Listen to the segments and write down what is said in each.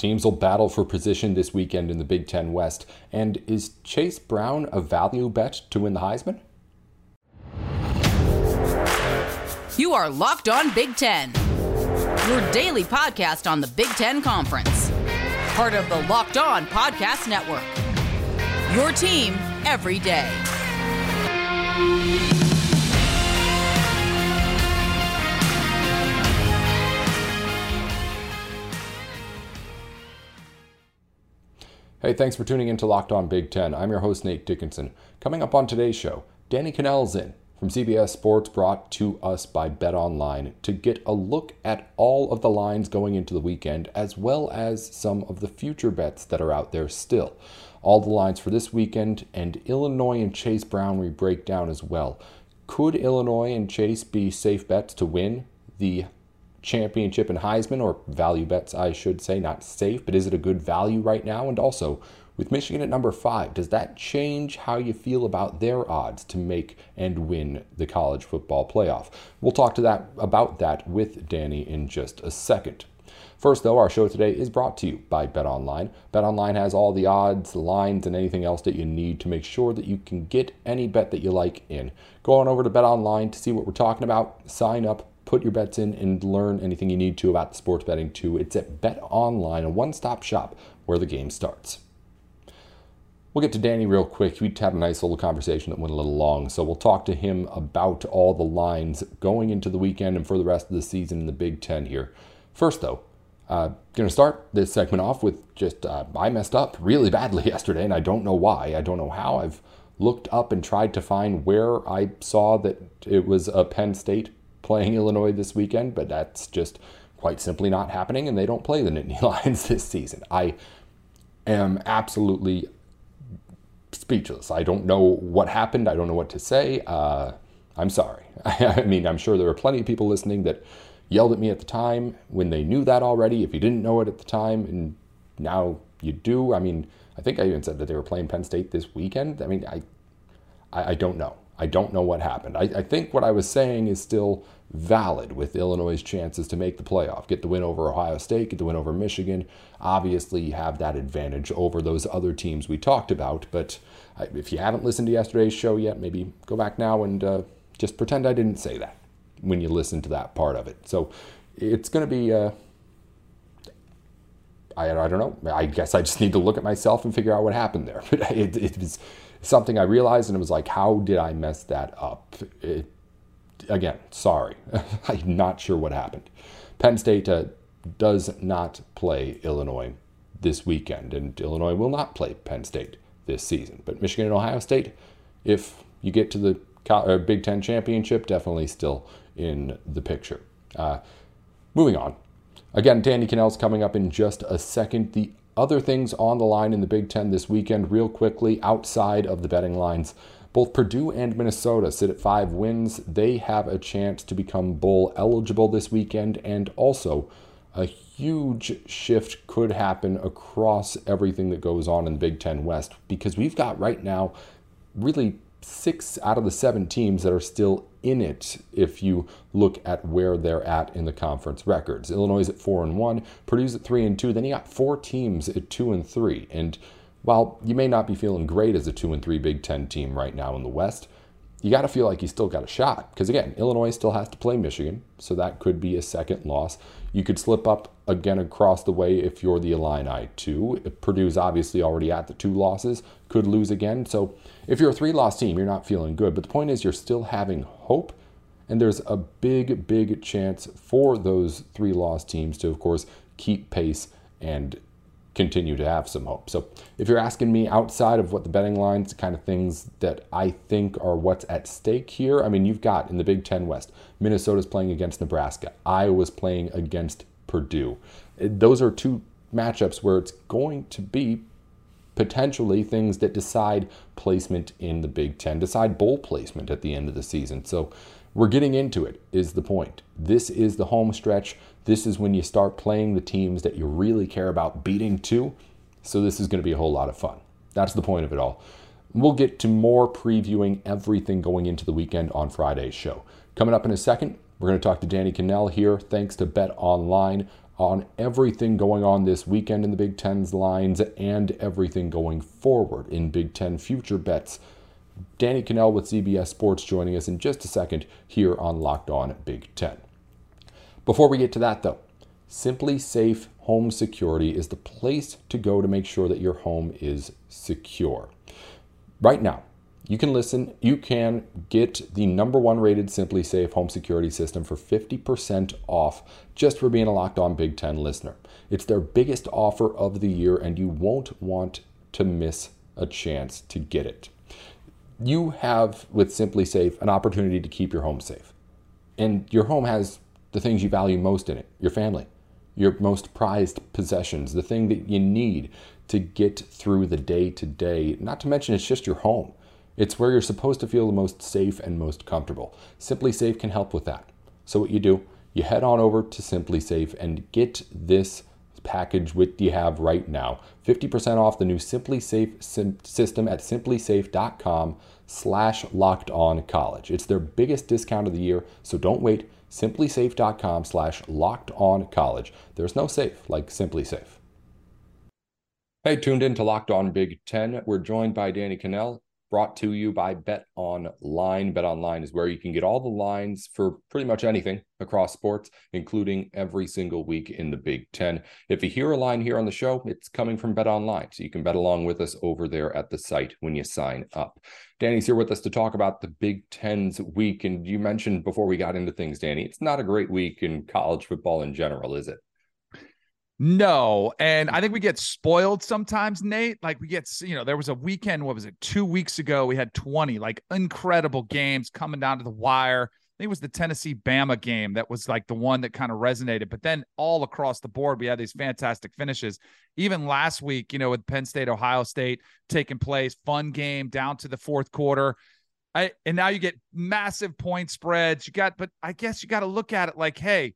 Teams will battle for position this weekend in the Big Ten West. And is Chase Brown a value bet to win the Heisman? You are Locked On Big Ten, your daily podcast on the Big Ten Conference. Part of the Locked On Podcast Network. Your team every day. Hey, thanks for tuning in to Locked On Big Ten. I'm your host, Nate Dickinson. Coming up on today's show, Danny Kanell's in from CBS Sports, brought to us by BetOnline, to get a look at all of the lines going into the weekend, as well as some of the future bets that are out there still. All the lines for this weekend, and Illinois and Chase Brown we break down as well. Could Illinois and Chase be safe bets to win the championship and Heisman, or value bets, I should say, not safe, but is it a good value right now? And also, with Michigan at number five, does that change how you feel about their odds to make and win the college football playoff? We'll talk to that about that with Danny in just a second. First, though, our show today is brought to you by BetOnline. BetOnline has all the odds, lines, and anything else that you need to make sure that you can get any bet that you like in. Go on over to BetOnline to see what we're talking about. Sign up, put your bets in and learn anything you need to about sports betting too. It's at BetOnline, a one-stop shop where the game starts. We'll get to Danny real quick. We had a nice little conversation that went a little long, so we'll talk to him about all the lines going into the weekend and for the rest of the season in the Big Ten here. First, though, uh, going to start this segment off with just uh, I messed up really badly yesterday, and I don't know why. I don't know how. I've looked up and tried to find where I saw that it was a Penn State playing Illinois this weekend, but that's just quite simply not happening, and they don't play the Nittany Lions this season. I am absolutely speechless. I don't know what happened. I don't know what to say. Uh, I'm sorry. I mean, I'm sure there were plenty of people listening that yelled at me at the time when they knew that already. If you didn't know it at the time, and now you do. I mean, I think I even said that they were playing Penn State this weekend. I mean, I, I, I don't know. I don't know what happened. I, I think what I was saying is still valid with Illinois' chances to make the playoff. Get the win over Ohio State, get the win over Michigan. Obviously, you have that advantage over those other teams we talked about. But if you haven't listened to yesterday's show yet, maybe go back now and uh, just pretend I didn't say that when you listen to that part of it. So it's going to be. Uh, I, I don't know. I guess I just need to look at myself and figure out what happened there. But it, it was something I realized, and it was like, how did I mess that up? It, again, sorry. I'm not sure what happened. Penn State uh, does not play Illinois this weekend, and Illinois will not play Penn State this season. But Michigan and Ohio State, if you get to the uh, Big Ten championship, definitely still in the picture. Uh, moving on. Again, Danny Kanell's coming up in just a second. The other things on the line in the Big Ten this weekend, real quickly, outside of the betting lines. Both Purdue and Minnesota sit at five wins. They have a chance to become bowl eligible this weekend, and also a huge shift could happen across everything that goes on in the Big Ten West because we've got right now really six out of the seven teams that are still in it if you look at where they're at in the conference records. Illinois is at four and one, Purdue's at three and two. Then you got four teams at two and three. And while you may not be feeling great as a two and three Big Ten team right now in the West, you got to feel like you still got a shot. Because again, Illinois still has to play Michigan, so that could be a second loss. You could slip up again across the way if you're the Illini too. Purdue's obviously already at the two losses, could lose again. So if you're a three loss team, you're not feeling good. But the point is, you're still having hope. And there's a big, big chance for those three loss teams to, of course, keep pace and continue to have some hope. So if you're asking me outside of what the betting lines, kind of things that I think are what's at stake here, I mean, you've got in the Big Ten West, Minnesota's playing against Nebraska, Iowa's playing against Purdue. Those are two matchups where it's going to be potentially things that decide placement in the Big Ten, decide bowl placement at the end of the season. So we're getting into it, is the point. This is the home stretch. This is when you start playing the teams that you really care about beating too. So this is going to be a whole lot of fun. That's the point of it all. We'll get to more previewing everything going into the weekend on Friday's show. Coming up in a second, we're going to talk to Danny Kanell here, thanks to BetOnline, on everything going on this weekend in the Big Ten's lines and everything going forward in Big Ten future bets. Danny Kanell with CBS Sports joining us in just a second here on Locked On Big Ten. Before we get to that, though, SimpliSafe Home Security is the place to go to make sure that your home is secure. Right now, you can listen, you can get the number one rated SimpliSafe home security system for 50% off just for being a locked on Big Ten listener. It's their biggest offer of the year, and you won't want to miss a chance to get it. You have, with SimpliSafe an opportunity to keep your home safe. And your home has the things you value most in it your family, your most prized possessions, the thing that you need to get through the day to day. Not to mention, it's just your home. It's where you're supposed to feel the most safe and most comfortable. SimpliSafe can help with that. So what you do, you head on over to SimpliSafe and get this package what you have right now. 50% off the new SimpliSafe sim- system at simplisafe.com slash locked on college. It's their biggest discount of the year, so don't wait. Simplisafe.com slash locked on college. There's no safe like SimpliSafe Hey, tuned in to Locked On Big Ten. We're joined by Danny Kanell, brought to you by Bet Online. BetOnline is where you can get all the lines for pretty much anything across sports, including every single week in the Big Ten. If you hear a line here on the show, it's coming from BetOnline, so you can bet along with us over there at the site when you sign up. Danny's here with us to talk about the Big Ten's week. And you mentioned before we got into things, Danny, it's not a great week in college football in general, is it? No. And I think we get spoiled sometimes, Nate. Like we get, you know, there was a weekend, what was it, two weeks ago? We had 20 like incredible games coming down to the wire. I think it was the Tennessee Bama game that was like the one that kind of resonated. But then all across the board, we had these fantastic finishes. Even last week, you know, with Penn State, Ohio State taking place, fun game down to the fourth quarter. I, and now you get massive point spreads. You got, but I guess you got to look at it like, hey,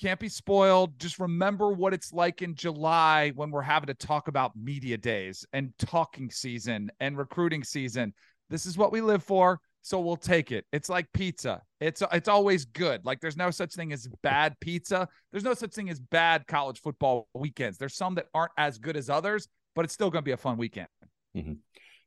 can't be spoiled. Just remember what it's like in July when we're having to talk about media days and talking season and recruiting season. This is what we live for, so we'll take it. It's like pizza. It's it's always good. Like there's no such thing as bad pizza. There's no such thing as bad college football weekends. There's some that aren't as good as others, but it's still going to be a fun weekend. Mm-hmm.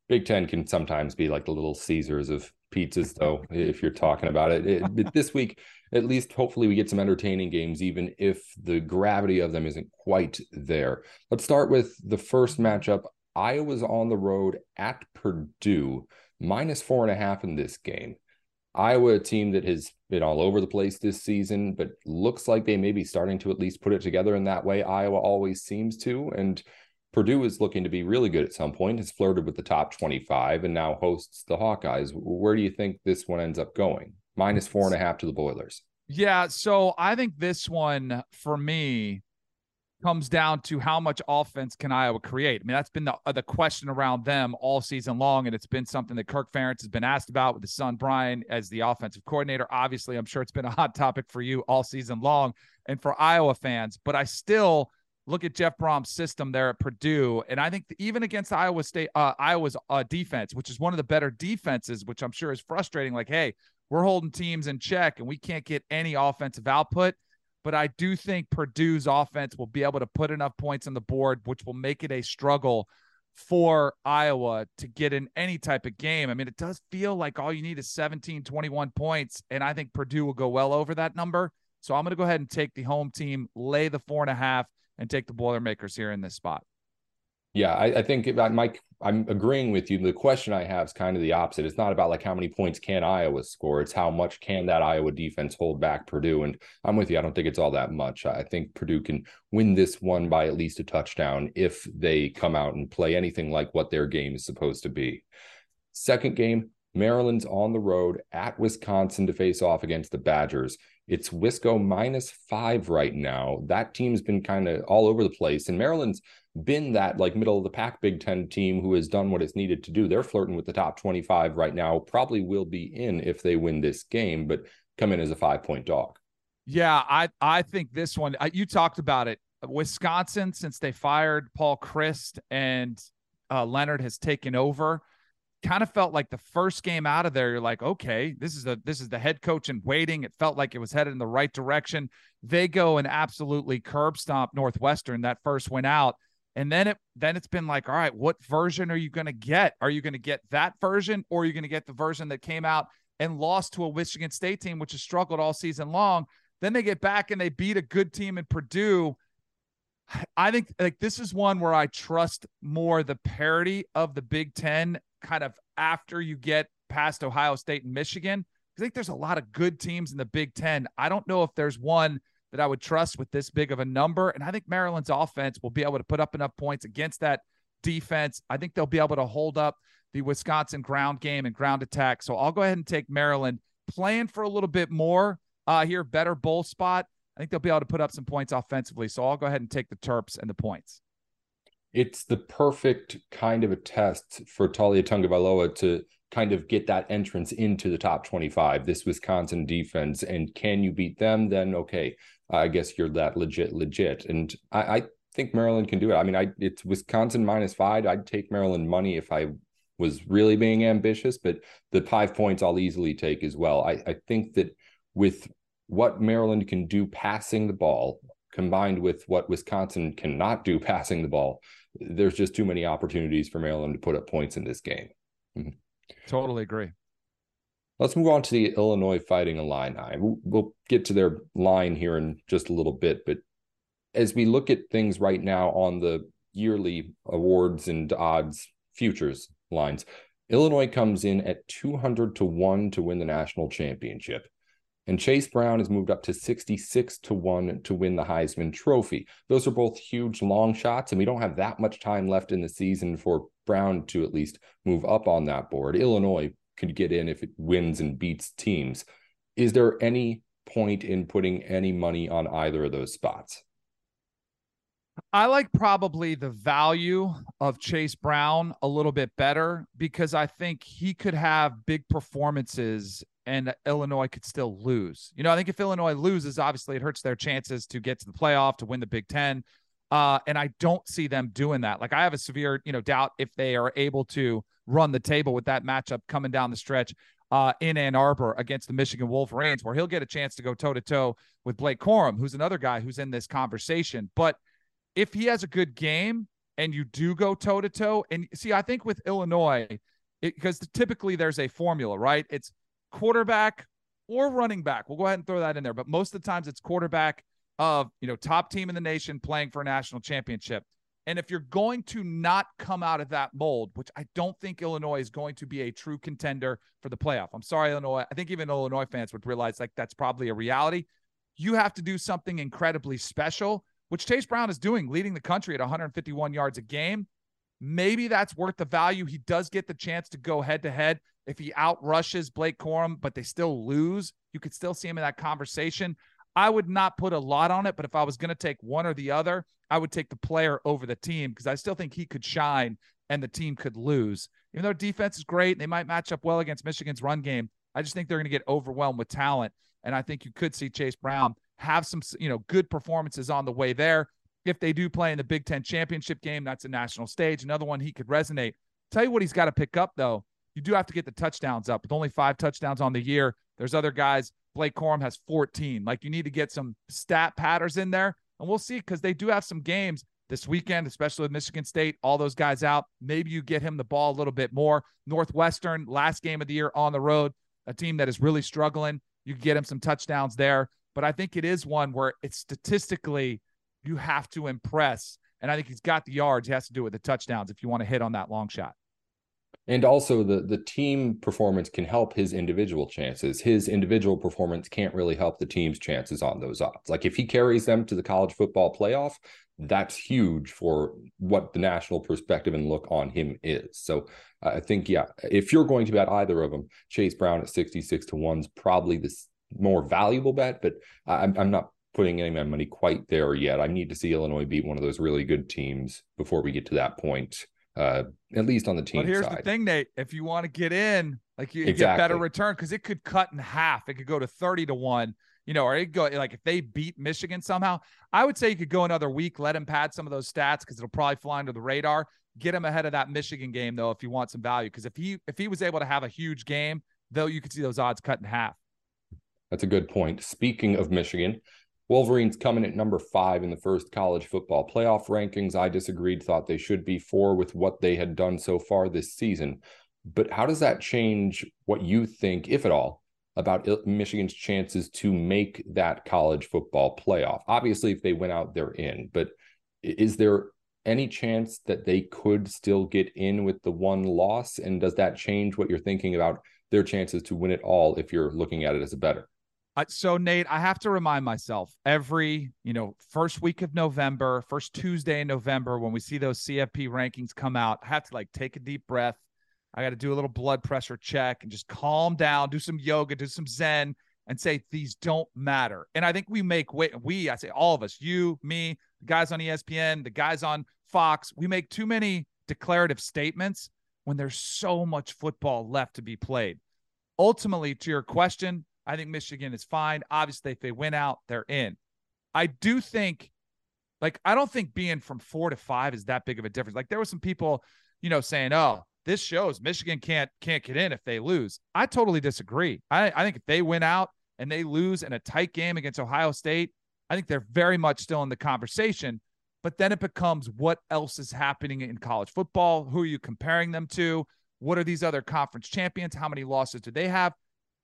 Big Ten can sometimes be like the little Caesars of pizzas, though, if you're talking about it. it this week, at least, hopefully, we get some entertaining games, even if the gravity of them isn't quite there. Let's start with the first matchup. Iowa's on the road at Purdue, minus four and a half in this game. Iowa, a team that has been all over the place this season, but looks like they may be starting to at least put it together in that way. Iowa always seems to. And Purdue is looking to be really good at some point, has flirted with the top 25 and now hosts the Hawkeyes. Where do you think this one ends up going? Minus four and a half to the Boilers. Yeah. So I think this one for me comes down to how much offense can Iowa create. I mean, that's been the, uh, the question around them all season long. And it's been something that Kirk Ferentz has been asked about with his son, Brian, as the offensive coordinator. Obviously, I'm sure it's been a hot topic for you all season long and for Iowa fans, but I still – look at Jeff Brohm's system there at Purdue, and I think even against Iowa State, uh, Iowa's uh, defense, which is one of the better defenses, which I'm sure is frustrating. Like, hey, we're holding teams in check, and we can't get any offensive output. But I do think Purdue's offense will be able to put enough points on the board, which will make it a struggle for Iowa to get in any type of game. I mean, it does feel like all you need is 17, 21 points, and I think Purdue will go well over that number. So I'm going to go ahead and take the home team, lay the four and a half and take the Boilermakers here in this spot. Yeah, I, I think uh, Mike, I'm agreeing with you. The question I have is kind of the opposite. It's not about like how many points can Iowa score. It's how much can that Iowa defense hold back Purdue. And I'm with you. I don't think it's all that much. I think Purdue can win this one by at least a touchdown if they come out and play anything like what their game is supposed to be. Second game, Maryland's on the road at Wisconsin to face off against the Badgers. It's Wisco minus five right now. That team's been kind of all over the place. And Maryland's been that like middle of the pack Big Ten team who has done what it's needed to do. They're flirting with the top 25 right now, probably will be in if they win this game, but come in as a five point dog. Yeah, I, I think this one, you talked about it. Wisconsin, since they fired Paul Chryst and uh, Leonard has taken over, kind of felt like the first game out of there, you're like, okay, this is the this is the head coach in waiting. It felt like it was headed in the right direction. They go and absolutely curb stomp Northwestern that first went out. And then it then it's been like, all right, what version are you going to get? Are you going to get that version or are you going to get the version that came out and lost to a Michigan State team which has struggled all season long? Then they get back and they beat a good team in Purdue. I think like this is one where I trust more the parity of the Big 10 kind of after you get past Ohio State and Michigan. I think there's a lot of good teams in the Big 10. I don't know if there's one that I would trust with this big of a number. And I think Maryland's offense will be able to put up enough points against that defense. I think they'll be able to hold up the Wisconsin ground game and ground attack. So I'll go ahead and take Maryland playing for a little bit more uh, here, better bowl spot. I think they'll be able to put up some points offensively. So I'll go ahead and take the Terps and the points. It's the perfect kind of a test for Taulia Tagovailoa to kind of get that entrance into the top 25 this wisconsin defense and can you beat them then okay I guess you're that legit, legit. And I, I think Maryland can do it. I mean, I it's Wisconsin minus five. I'd take Maryland money if I was really being ambitious, but the five points I'll easily take as well. I, I think that with what Maryland can do passing the ball, combined with what Wisconsin cannot do passing the ball, there's just too many opportunities for Maryland to put up points in this game. Mm-hmm. Totally agree. Let's move on to the Illinois Fighting Illini. We'll get to their line here in just a little bit, but as we look at things right now on the yearly awards and odds futures lines, Illinois comes in at 200 to 1 to win the national championship. And Chase Brown has moved up to 66 to 1 to win the Heisman Trophy. Those are both huge long shots, and we don't have that much time left in the season for Brown to at least move up on that board. Illinois could get in if it wins and beats teams. Is there any point in putting any money on either of those spots? I like probably the value of Chase Brown a little bit better because I think he could have big performances and Illinois could still lose. You know, I think if Illinois loses, obviously it hurts their chances to get to the playoff, to win the Big Ten. Uh, and I don't see them doing that. Like I have a severe, you know, doubt if they are able to run the table with that matchup coming down the stretch uh, in Ann Arbor against the Michigan Wolverines, where he'll get a chance to go toe to toe with Blake Corum, who's another guy who's in this conversation. But if he has a good game and you do go toe to toe, and see, I think with Illinois, because typically there's a formula, right? It's quarterback or running back. We'll go ahead and throw that in there, but most of the times it's quarterback of, you know, top team in the nation playing for a national championship. And if you're going to not come out of that mold, which I don't think Illinois is going to be a true contender for the playoff. I'm sorry, Illinois. I think even Illinois fans would realize like that's probably a reality. You have to do something incredibly special, which Chase Brown is doing, leading the country at 151 yards a game. Maybe that's worth the value. He does get the chance to go head to head. If he outrushes Blake Corum, but they still lose, you could still see him in that conversation. I would not put a lot on it, but if I was going to take one or the other, I would take the player over the team because I still think he could shine and the team could lose. Even though defense is great, they might match up well against Michigan's run game. I just think they're going to get overwhelmed with talent, and I think you could see Chase Brown have some, you know, good performances on the way there. If they do play in the Big Ten championship game, that's a national stage. Another one he could resonate. Tell you what, he's got to pick up though. You do have to get the touchdowns up. With only five touchdowns on the year, there's other guys Blake Corum has 14. Like you need to get some stat patterns in there. And we'll see because they do have some games this weekend, especially with Michigan State, all those guys out. Maybe you get him the ball a little bit more. Northwestern, last game of the year on the road, a team that is really struggling. You get him some touchdowns there. But I think it is one where it's statistically you have to impress. And I think he's got the yards. He has to do it with the touchdowns if you want to hit on that long shot and also the the team performance can help his individual chances his individual performance can't really help the team's chances on those odds like if he carries them to the college football playoff that's huge for what the national perspective and look on him is so uh, i think yeah if you're going to bet either of them chase brown at 66 to 1 is probably the more valuable bet but i'm, I'm not putting any of my money quite there yet i need to see illinois beat one of those really good teams before we get to that point uh, at least on the team. But here's side. the thing, Nate. If you want to get in, like you, you exactly. get better return because it could cut in half. It could go to 30 to one. you know, or it go like if they beat Michigan somehow, I would say you could go another week, let him pad some of those stats because it'll probably fly under the radar. Get him ahead of that Michigan game though, if you want some value. Because if he if he was able to have a huge game, though, you could see those odds cut in half. That's a good point. Speaking of Michigan, Wolverines coming at number five in the first college football playoff rankings. I disagreed, thought they should be four with what they had done so far this season. But how does that change what you think, if at all, about Michigan's chances to make that college football playoff? Obviously, if they win out, they're in. But is there any chance that they could still get in with the one loss? And does that change what you're thinking about their chances to win it all if you're looking at it as a better? Uh, so Nate, I have to remind myself every, you know, first week of November, first Tuesday in November, when we see those CFP rankings come out, I have to like take a deep breath. I got to do a little blood pressure check and just calm down, do some yoga, do some Zen, and say these don't matter. And I think we make way. We, I say all of us, you, me, the guys on ESPN, the guys on Fox, we make too many declarative statements when there's so much football left to be played. Ultimately, to your question, I think Michigan is fine. Obviously, if they win out, they're in. I do think, like, I don't think being from four to five is that big of a difference. Like, there were some people, you know, saying, "Oh, this shows Michigan can't can't get in if they lose." I totally disagree. I, I think if they win out and they lose in a tight game against Ohio State, I think they're very much still in the conversation. But then it becomes what else is happening in college football? Who are you comparing them to? What are these other conference champions? How many losses do they have?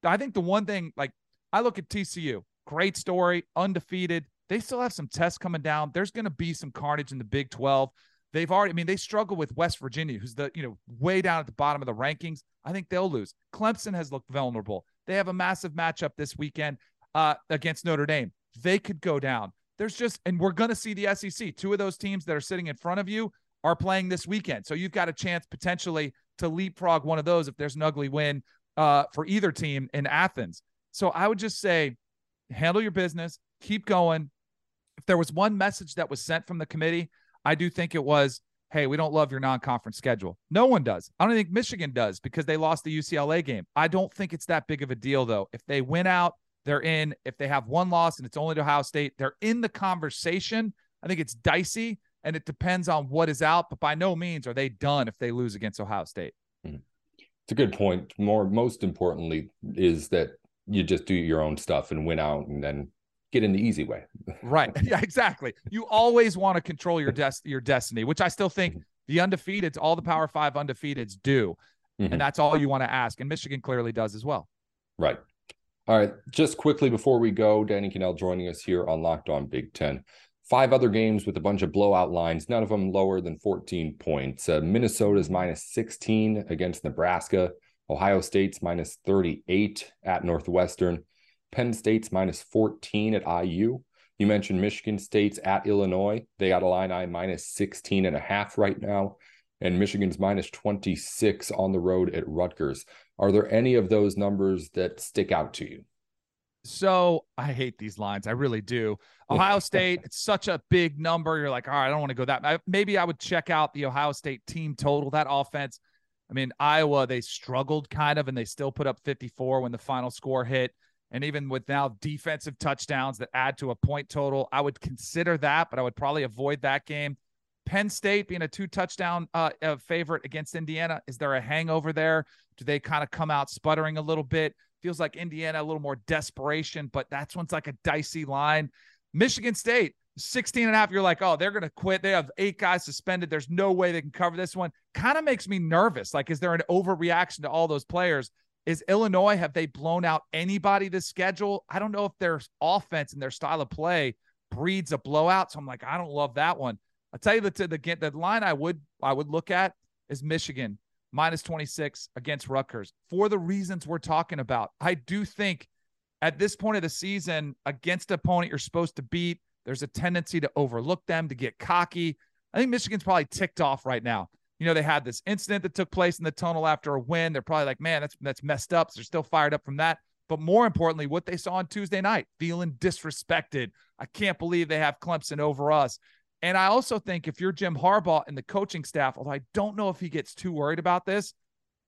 I think the one thing, like, I look at TCU, great story, undefeated. They still have some tests coming down. There's going to be some carnage in the Big 12. They've already, I mean, they struggle with West Virginia, who's the, you know, way down at the bottom of the rankings. I think they'll lose. Clemson has looked vulnerable. They have a massive matchup this weekend uh, against Notre Dame. They could go down. There's just, and we're going to see the SEC. Two of those teams that are sitting in front of you are playing this weekend. So you've got a chance potentially to leapfrog one of those if there's an ugly win uh, for either team in Athens. So I would just say, handle your business, keep going. If there was one message that was sent from the committee, I do think it was, hey, we don't love your non conference schedule. No one does. I don't think Michigan does because they lost the UCLA game. I don't think it's that big of a deal, though. If they win out, they're in. If they have one loss and it's only to Ohio State, they're in the conversation. I think it's dicey and it depends on what is out, but by no means are they done if they lose against Ohio State. It's a good point. More, most importantly, is that you just do your own stuff and win out, and then get in the easy way. right. Yeah. Exactly. You always want to control your des- your destiny, which I still think mm-hmm. the undefeateds, all the Power Five undefeateds do, mm-hmm. and that's all you want to ask. And Michigan clearly does as well. Right. All right. Just quickly before we go, Danny Kanell joining us here on Locked On Big Ten five other games with a bunch of blowout lines, none of them lower than 14 points. Uh, Minnesota's minus 16 against Nebraska. Ohio State's minus 38 at Northwestern. Penn State's minus 14 at IU. You mentioned Michigan State's at Illinois. They got a line I minus 16 and a half right now. And Michigan's minus 26 on the road at Rutgers. Are there any of those numbers that stick out to you? So I hate these lines. I really do. Ohio State, it's such a big number. You're like, all right, I don't want to go that. Maybe I would check out the Ohio State team total. That offense. I mean, Iowa, they struggled kind of, and they still put up 54 when the final score hit. And even with now defensive touchdowns that add to a point total, I would consider that, but I would probably avoid that game. Penn State being a two touchdown uh, uh, favorite against Indiana. Is there a hangover there? Do they kind of come out sputtering a little bit? Feels like Indiana a little more desperation, but that's one's like a dicey line. Michigan State, 16 and a half. You're like, oh, they're going to quit. They have eight guys suspended. There's no way they can cover this one. Kind of makes me nervous. Like, is there an overreaction to all those players? Is Illinois, have they blown out anybody this schedule? I don't know if their offense and their style of play breeds a blowout. So I'm like, I don't love that one. I'll tell you the, the, the line I would I would look at is Michigan minus 26 against Rutgers for the reasons we're talking about. I do think at this point of the season, against opponent you're supposed to beat, there's a tendency to overlook them, to get cocky. I think Michigan's probably ticked off right now. You know, they had this incident that took place in the tunnel after a win. They're probably like, man, that's that's messed up. So they're still fired up from that. But more importantly, what they saw on Tuesday night, feeling disrespected. I can't believe they have Clemson over us. And I also think if you're Jim Harbaugh and the coaching staff, although I don't know if he gets too worried about this,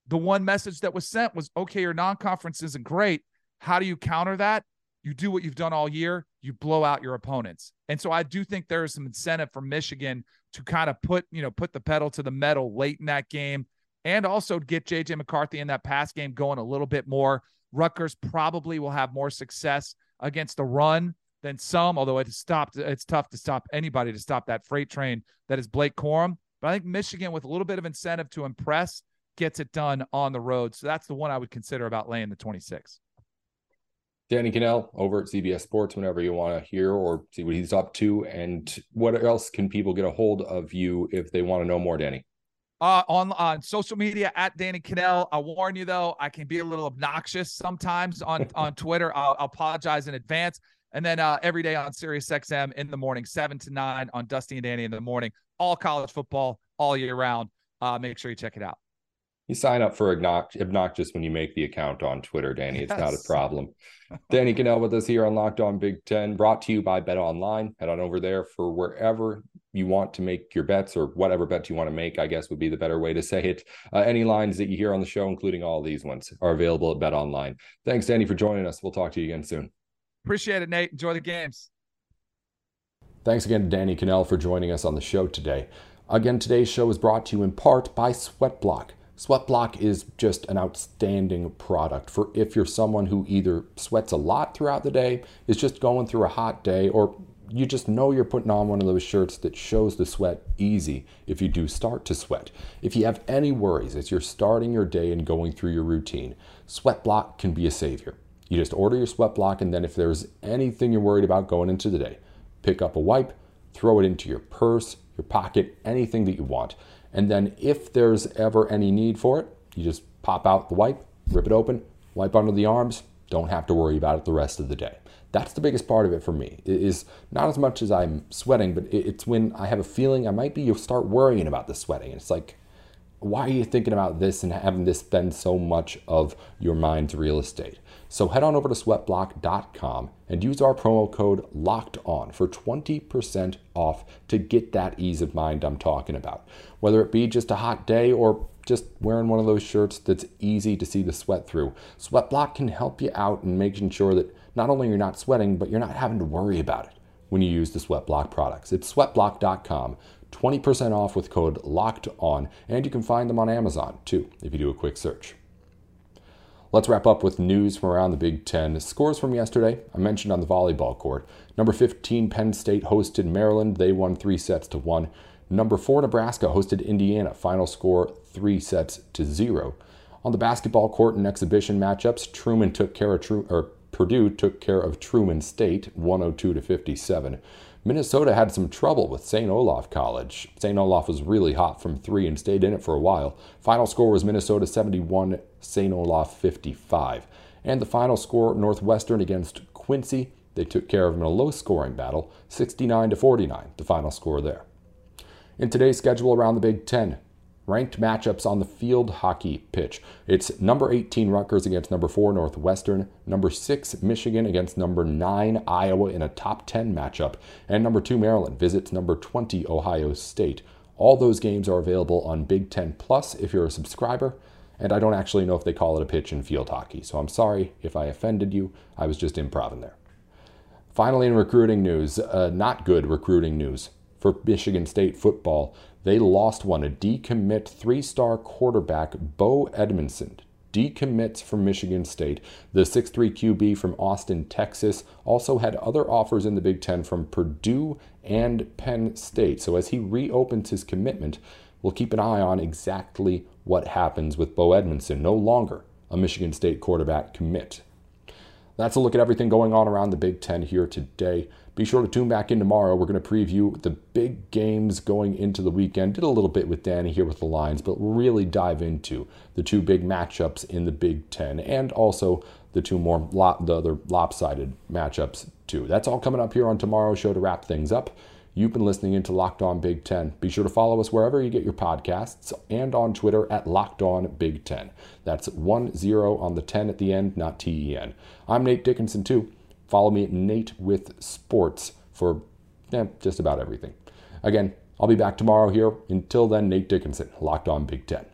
the one message that was sent was okay, your non conference isn't great. How do you counter that? you do what you've done all year, you blow out your opponents. And so I do think there is some incentive for Michigan to kind of put, you know, put the pedal to the metal late in that game and also get JJ McCarthy in that pass game going a little bit more. Rutgers probably will have more success against the run than some, although it's stopped. It's tough to stop anybody to stop that freight train that is Blake Corum. But I think Michigan, with a little bit of incentive to impress, gets it done on the road. So that's the one I would consider about laying the 26. Danny Kanell over at CBS Sports whenever you want to hear or see what he's up to. And what else can people get a hold of you if they want to know more, Danny? Uh, on on social media at Danny Kanell. I warn you though, I can be a little obnoxious sometimes on on Twitter. I'll, I'll apologize in advance. And then uh, every day on Sirius XM in the morning, seven to nine on Dusty and Danny in the morning. All college football all year round. Uh, make sure you check it out. You sign up for obnoxious when you make the account on Twitter, Danny. It's yes. not a problem. Danny Kanell with us here on Locked On Big Ten, brought to you by BetOnline. Head on over there for wherever you want to make your bets or whatever bets you want to make, I guess would be the better way to say it. Uh, any lines that you hear on the show, including all these ones, are available at BetOnline. Thanks, Danny, for joining us. We'll talk to you again soon. Appreciate it, Nate. Enjoy the games. Thanks again to Danny Kanell for joining us on the show today. Again, today's show is brought to you in part by Sweatblock. Sweatblock is just an outstanding product for if you're someone who either sweats a lot throughout the day, is just going through a hot day, or you just know you're putting on one of those shirts that shows the sweat easy if you do start to sweat. If you have any worries as you're starting your day and going through your routine, Sweatblock can be a savior. You just order your Sweatblock, and then if there's anything you're worried about going into the day, pick up a wipe, throw it into your purse, your pocket, anything that you want. And then if there's ever any need for it, you just pop out the wipe, rip it open, wipe under the arms, don't have to worry about it the rest of the day. That's the biggest part of it for me. It is not as much as I'm sweating, but it's when I have a feeling I might be, you start worrying about the sweating. It's like, why are you thinking about this and having this spend so much of your mind's real estate? So head on over to sweatblock.com and use our promo code locked on for 20% off to get that ease of mind I'm talking about. Whether it be just a hot day or just wearing one of those shirts that's easy to see the sweat through, Sweatblock can help you out in making sure that not only you're not sweating, but you're not having to worry about it when you use the Sweatblock products. It's sweatblock.com, 20% off with code locked on, and you can find them on Amazon too if you do a quick search. Let's wrap up with news from around the Big Ten. Scores from yesterday, I mentioned on the volleyball court. Number 15, Penn State hosted Maryland. They won three sets to one. Number four, Nebraska hosted Indiana. Final score three sets to zero. On the basketball court in exhibition matchups, Truman took care of Tru- or Purdue took care of Truman State, 102 to 57. Minnesota had some trouble with St. Olaf College. St. Olaf was really hot from three and stayed in it for a while. Final score was Minnesota 71, St. Olaf 55. And the final score, Northwestern against Quincy. They took care of them in a low scoring battle, 69 to 49, the final score there. In today's schedule around the Big Ten, ranked matchups on the field hockey pitch. It's number 18 Rutgers against number 4 Northwestern, number 6 Michigan against number 9 Iowa in a top 10 matchup, and number 2 Maryland visits number 20 Ohio State. All those games are available on Big Ten Plus if you're a subscriber, and I don't actually know if they call it a pitch in field hockey, so I'm sorry if I offended you. I was just improv there. Finally, in recruiting news, uh, not good recruiting news for Michigan State football. They lost one, a decommit three star quarterback, Bo Edmondson. Decommits from Michigan State. The 6'3 QB from Austin, Texas, also had other offers in the Big Ten from Purdue and Penn State. So as he reopens his commitment, we'll keep an eye on exactly what happens with Bo Edmondson, no longer a Michigan State quarterback commit. That's a look at everything going on around the Big Ten here today. Be sure to tune back in tomorrow. We're going to preview the big games going into the weekend. Did a little bit with Danny here with the lines, but really dive into the two big matchups in the Big Ten and also the two more lop, the other lopsided matchups too. That's all coming up here on tomorrow's show to wrap things up. You've been listening into Locked On Big Ten. Be sure to follow us wherever you get your podcasts and on Twitter at Locked On Big Ten. That's 1 0 on the 10 at the end, not T E N. I'm Nate Dickinson, too. Follow me at Nate with Sports for eh, just about everything. Again, I'll be back tomorrow here. Until then, Nate Dickinson, Locked On Big Ten.